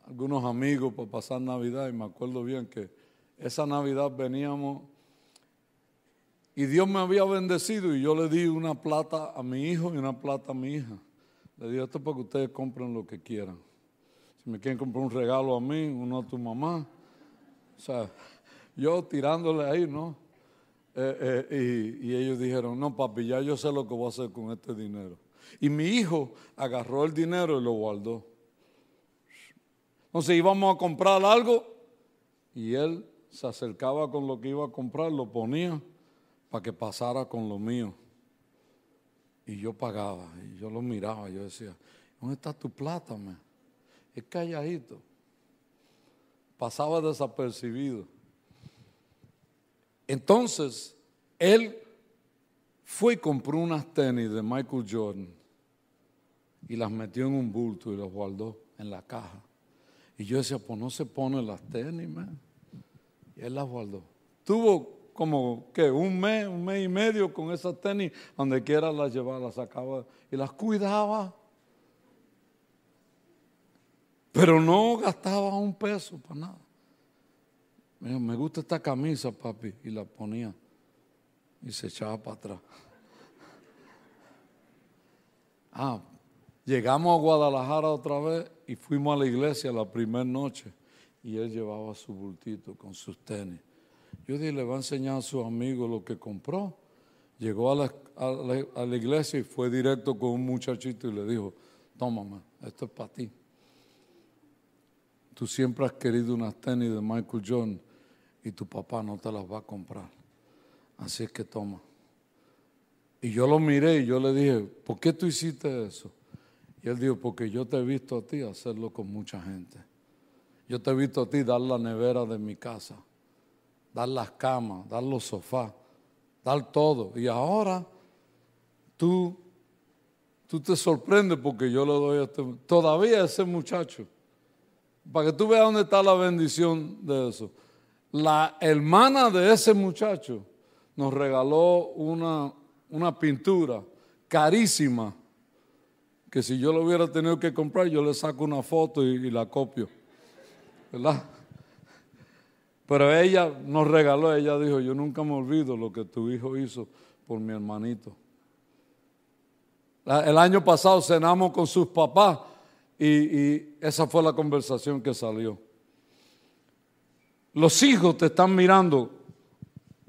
algunos amigos para pasar Navidad. Y me acuerdo bien que esa Navidad veníamos y Dios me había bendecido y yo le di una plata a mi hijo y una plata a mi hija. Le dije, esto es para que ustedes compren lo que quieran. Si me quieren comprar un regalo a mí, uno a tu mamá. O sea, yo tirándole ahí, ¿no? Eh, eh, y, ellos dijeron, no papi, ya yo sé lo que voy a hacer con este dinero. Y mi hijo agarró el dinero y lo guardó. Entonces íbamos a comprar algo y él se acercaba con lo que iba a comprar, lo ponía para que pasara con lo mío. Y yo pagaba, y yo lo miraba, yo decía, ¿dónde está tu plata? Es calladito. Pasaba desapercibido. Entonces, él fue y compró unas tenis de Michael Jordan y las metió en un bulto y las guardó en la caja. Y yo decía, pues no se pone las tenis, man. Y él las guardó. Tuvo como que un mes, un mes y medio con esas tenis, donde quiera las llevaba, las sacaba y las cuidaba. Pero no gastaba un peso para nada me gusta esta camisa, papi, y la ponía y se echaba para atrás. Ah, llegamos a Guadalajara otra vez y fuimos a la iglesia la primera noche y él llevaba su bultito con sus tenis. Yo dije, le va a enseñar a sus amigos lo que compró. Llegó a la, a la iglesia y fue directo con un muchachito y le dijo, tómame, esto es para ti. Tú siempre has querido unas tenis de Michael Jordan y tu papá no te las va a comprar. Así es que toma. Y yo lo miré y yo le dije, ¿por qué tú hiciste eso? Y él dijo, porque yo te he visto a ti hacerlo con mucha gente. Yo te he visto a ti dar la nevera de mi casa, dar las camas, dar los sofás, dar todo. Y ahora tú, tú te sorprendes porque yo le doy a este, todavía ese muchacho. Para que tú veas dónde está la bendición de eso la hermana de ese muchacho nos regaló una, una pintura carísima, que si yo lo hubiera tenido que comprar, yo le saco una foto y, la copio. ¿Verdad? Pero ella nos regaló, ella dijo, yo nunca me olvido lo que tu hijo hizo por mi hermanito. El año pasado cenamos con sus papás y, y esa fue la conversación que salió. Los hijos te están mirando.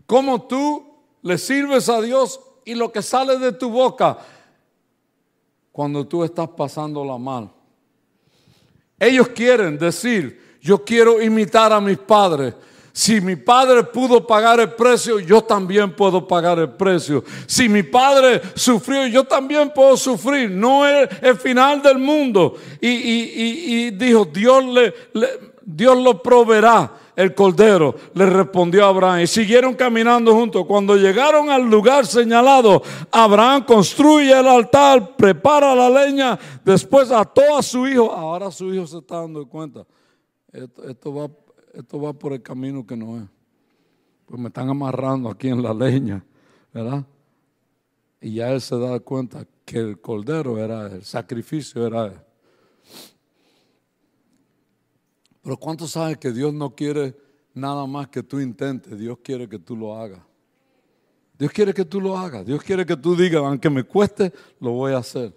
Cómo tú le sirves a Dios y lo que sale de tu boca cuando tú estás pasándola mal. Ellos quieren decir, yo quiero imitar a mis padres. Si mi padre pudo pagar el precio, yo también puedo pagar el precio. Si mi padre sufrió, yo también puedo sufrir. No es el final del mundo. Y, dijo, Dios, le, Dios lo proveerá. El cordero, le respondió Abraham. Y siguieron caminando juntos. Cuando llegaron al lugar señalado, Abraham construye el altar, prepara la leña, después ató a su hijo. Ahora su hijo se está dando cuenta. Esto, va, esto va por el camino que no es. Pues me están amarrando aquí en la leña, ¿verdad? Y ya él se da cuenta que el cordero era el sacrificio era él. Pero ¿cuántos saben que Dios no quiere nada más que tú intentes? Dios quiere que tú lo hagas. Dios quiere que tú lo hagas. Dios quiere que tú digas, aunque me cueste, lo voy a hacer.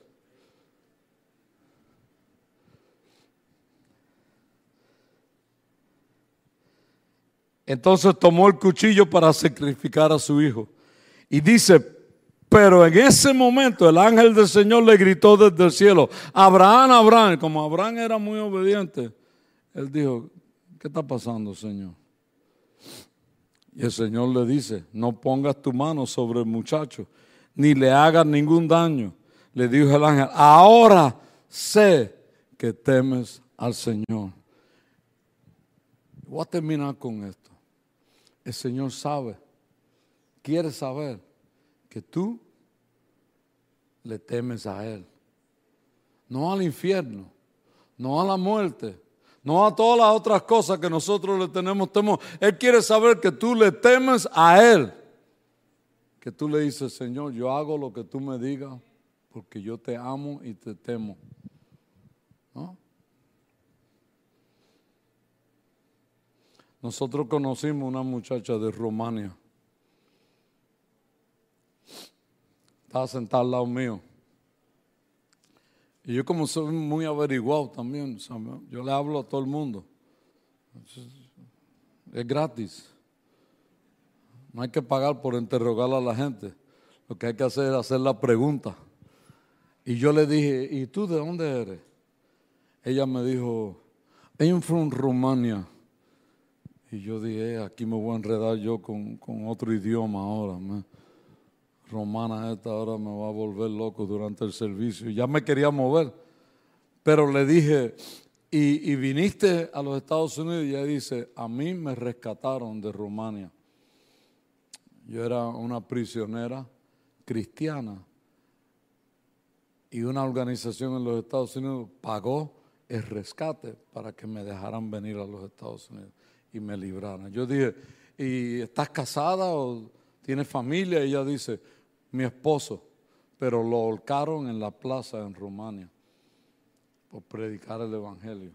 Entonces tomó el cuchillo para sacrificar a su hijo. Y dice, pero en ese momento el ángel del Señor le gritó desde el cielo, Abraham, Abraham, como Abraham era muy obediente, él dijo, ¿qué está pasando, Señor? Y el Señor le dice, no pongas tu mano sobre el muchacho, ni le hagas ningún daño. Le dijo el ángel, ahora sé que temes al Señor. Voy a terminar con esto. El Señor sabe, quiere saber que tú le temes a Él. No al infierno, no a la muerte, no a todas las otras cosas que nosotros le tenemos temor. Él quiere saber que tú le temes a Él. Que tú le dices, Señor, yo hago lo que tú me digas porque yo te amo y te temo. Nosotros conocimos una muchacha de Rumania. Estaba sentada al lado mío. Y yo como soy muy averiguado también, yo le hablo a todo el mundo. Es gratis. No hay que pagar por interrogar a la gente. Lo que hay que hacer es hacer la pregunta. Y yo le dije, ¿y tú de dónde eres? Ella me dijo, I'm from Romania. Y yo dije, aquí me voy a enredar yo con, otro idioma ahora romana esta hora me va a volver loco durante el servicio. Ya me quería mover, pero le dije, y, viniste a los Estados Unidos y ella dice, a mí me rescataron de Rumania. Yo era una prisionera cristiana y una organización en los Estados Unidos pagó el rescate para que me dejaran venir a los Estados Unidos y me libraran. Yo dije, ¿y estás casada o tienes familia? Y ella dice, mi esposo, pero lo holcaron en la plaza en Rumania por predicar el Evangelio.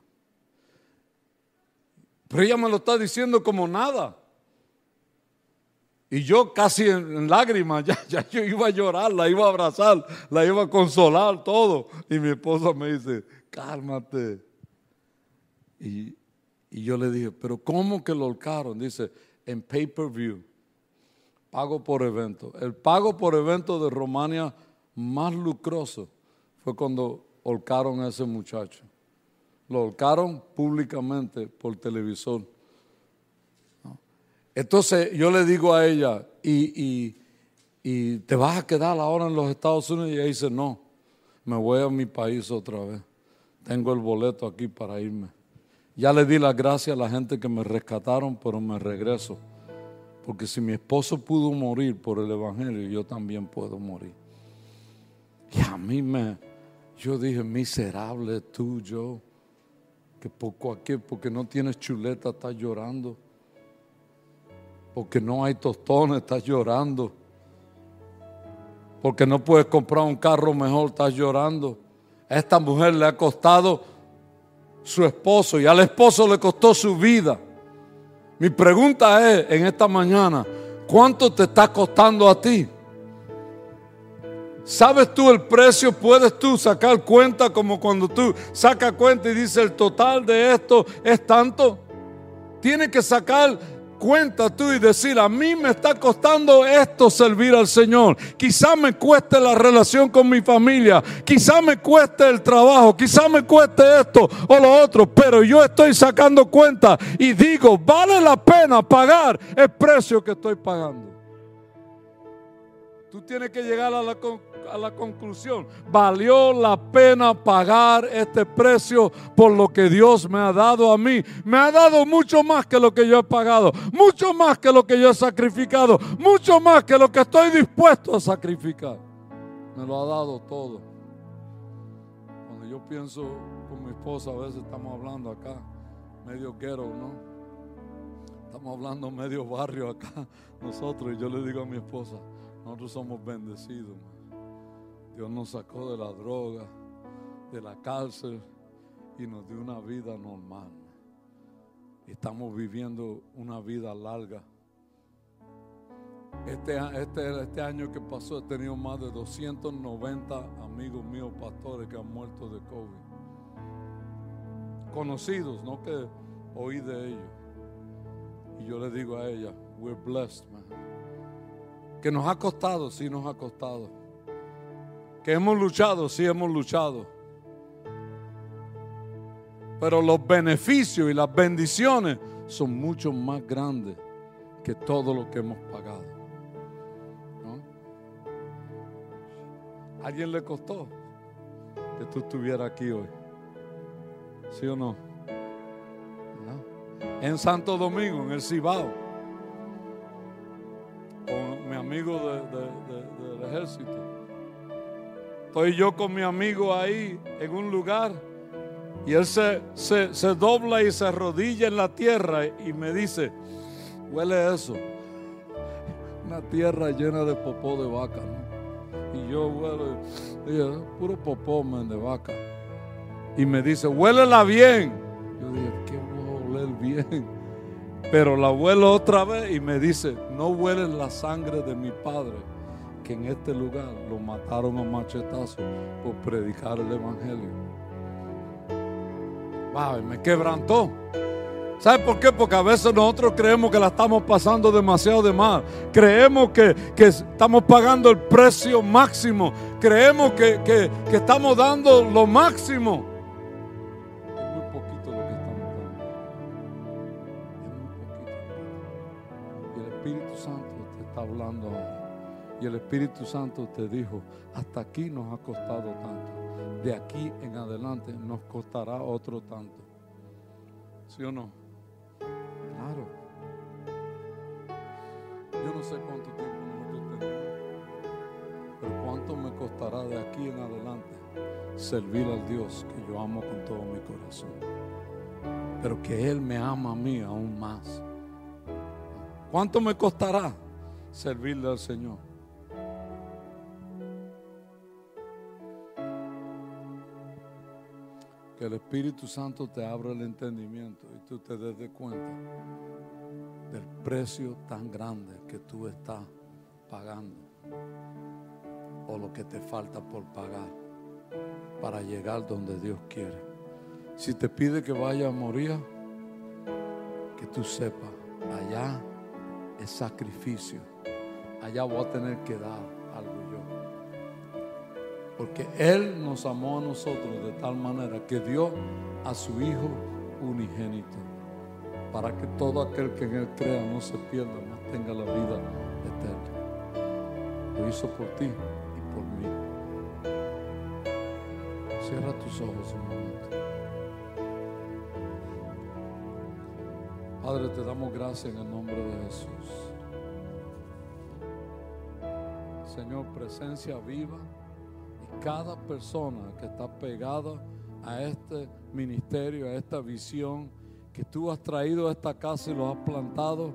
Pero ella me lo está diciendo como nada. Y yo casi en, lágrimas, ya, ya, yo iba a llorar, la iba a abrazar, la iba a consolar, todo. Y mi esposa me dice, cálmate. Y, y yo le dije, pero ¿cómo que lo holcaron? Dice, en pay-per-view. Pago por evento. El pago por evento de Romania más lucroso fue cuando holcaron a ese muchacho. Lo holcaron públicamente por televisor. Entonces yo le digo a ella, ¿y, y te vas a quedar ahora en los Estados Unidos? Y ella dice, no, me voy a mi país otra vez. Tengo el boleto aquí para irme. Ya le di las gracias a la gente que me rescataron, pero me regreso. Porque si mi esposo pudo morir por el Evangelio, yo también puedo morir. Y a mí me, yo dije, miserable tú, yo, que por cualquier, porque no tienes chuleta, estás llorando. Porque no hay tostones, estás llorando. Porque no puedes comprar un carro mejor, estás llorando. A esta mujer le ha costado su esposo y al esposo le costó su vida. Mi pregunta es en esta mañana, ¿cuánto te está costando a ti? ¿Sabes tú el precio? ¿Puedes tú sacar cuenta como cuando tú sacas cuenta y dices el total de esto es tanto? Tienes que sacar cuenta tú y decir, a mí me está costando esto servir al Señor. Quizá me cueste la relación con mi familia, quizá me cueste el trabajo, quizá me cueste esto o lo otro, pero yo estoy sacando cuenta y digo, vale la pena pagar el precio que estoy pagando. Tú tienes que llegar a la conclusión a la conclusión, valió la pena pagar este precio por lo que Dios me ha dado a mí. Me ha dado mucho más que lo que yo he pagado, mucho más que lo que yo he sacrificado, mucho más que lo que estoy dispuesto a sacrificar. Me lo ha dado todo. Cuando yo pienso con mi esposa, a veces estamos hablando acá, medio quiero, ¿no? Estamos hablando medio barrio acá, nosotros, y yo le digo a mi esposa, nosotros somos bendecidos. Dios nos sacó de la droga, de la cárcel y nos dio una vida normal. Estamos viviendo una vida larga. Este, este, este año que pasó he tenido más de 290 amigos míos pastores que han muerto de COVID. Conocidos, no que oí de ellos. Y yo le digo a ella, we're blessed, man. Que nos ha costado, sí nos ha costado. Que hemos luchado, sí hemos luchado. Pero los beneficios y las bendiciones son mucho más grandes que todo lo que hemos pagado. ¿A alguien le costó que tú estuvieras aquí hoy? ¿Sí o no? En Santo Domingo, en el Cibao mi amigo del ejército. Estoy yo con mi amigo ahí en un lugar y él se, se, dobla y se arrodilla en la tierra y me dice, huele eso. Una tierra llena de popó de vaca. Y yo huele, puro popó de vaca. Y me dice, huélela bien. Yo dije, ¿qué voy a oler bien? Pero la vuelo otra vez y me dice, no huele la sangre de mi padre, que en este lugar lo mataron a machetazo por predicar el Evangelio. me quebrantó. ¿Sabe por qué? Porque a veces nosotros creemos que la estamos pasando demasiado de mal. Creemos que, estamos pagando el precio máximo. Creemos que, que estamos dando lo máximo. Y el Espíritu Santo te dijo, hasta aquí nos ha costado tanto. De aquí en adelante nos costará otro tanto. ¿Sí o no? Claro. Yo no sé cuánto tiempo nosotros tenemos. Pero cuánto me costará de aquí en adelante servir al Dios que yo amo con todo mi corazón. Pero que Él me ama a mí aún más. ¿Cuánto me costará servirle al Señor? Que el Espíritu Santo te abra el entendimiento y tú te des de cuenta del precio tan grande que tú estás pagando o lo que te falta por pagar para llegar donde Dios quiere. Si te pide que vaya a morir, que tú sepas, allá es sacrificio, allá voy a tener que dar porque Él nos amó a nosotros de tal manera que dio a su Hijo unigénito. Para que todo aquel que en Él crea no se pierda, no tenga la vida eterna. Lo hizo por ti y por mí. Cierra tus ojos un momento. Padre, te damos gracias en el nombre de Jesús. Señor, presencia viva cada persona que está pegada a este ministerio, a esta visión que tú has traído a esta casa y lo has plantado,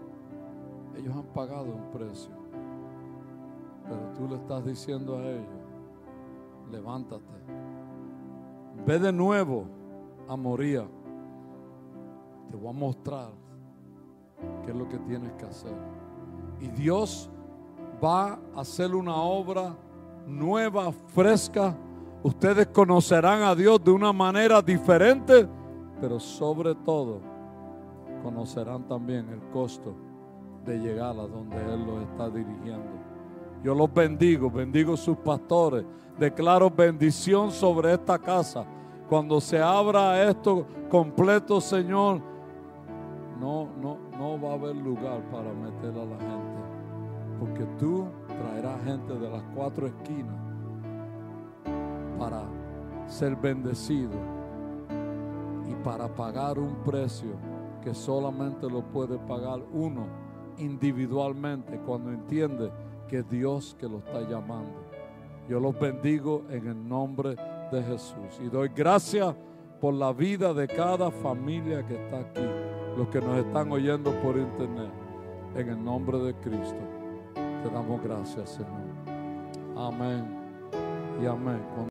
ellos han pagado un precio. Pero tú le estás diciendo a ellos, levántate, ve de nuevo a Moría, te voy a mostrar qué es lo que tienes que hacer. Y Dios va a hacer una obra nueva, fresca. Ustedes conocerán a Dios de una manera diferente, pero sobre todo conocerán también el costo de llegar a donde Él los está dirigiendo. Yo los bendigo, bendigo sus pastores, declaro bendición sobre esta casa. Cuando se abra esto completo, Señor, no, no, no va a haber lugar para meter a la gente. Porque tú traerás gente de las cuatro esquinas ser bendecido y para pagar un precio que solamente lo puede pagar uno individualmente cuando entiende que es Dios que lo está llamando. Yo los bendigo en el nombre de Jesús y doy gracias por la vida de cada familia que está aquí, los que nos están oyendo por internet. En el nombre de Cristo, damos gracias, Señor. Amén y amén.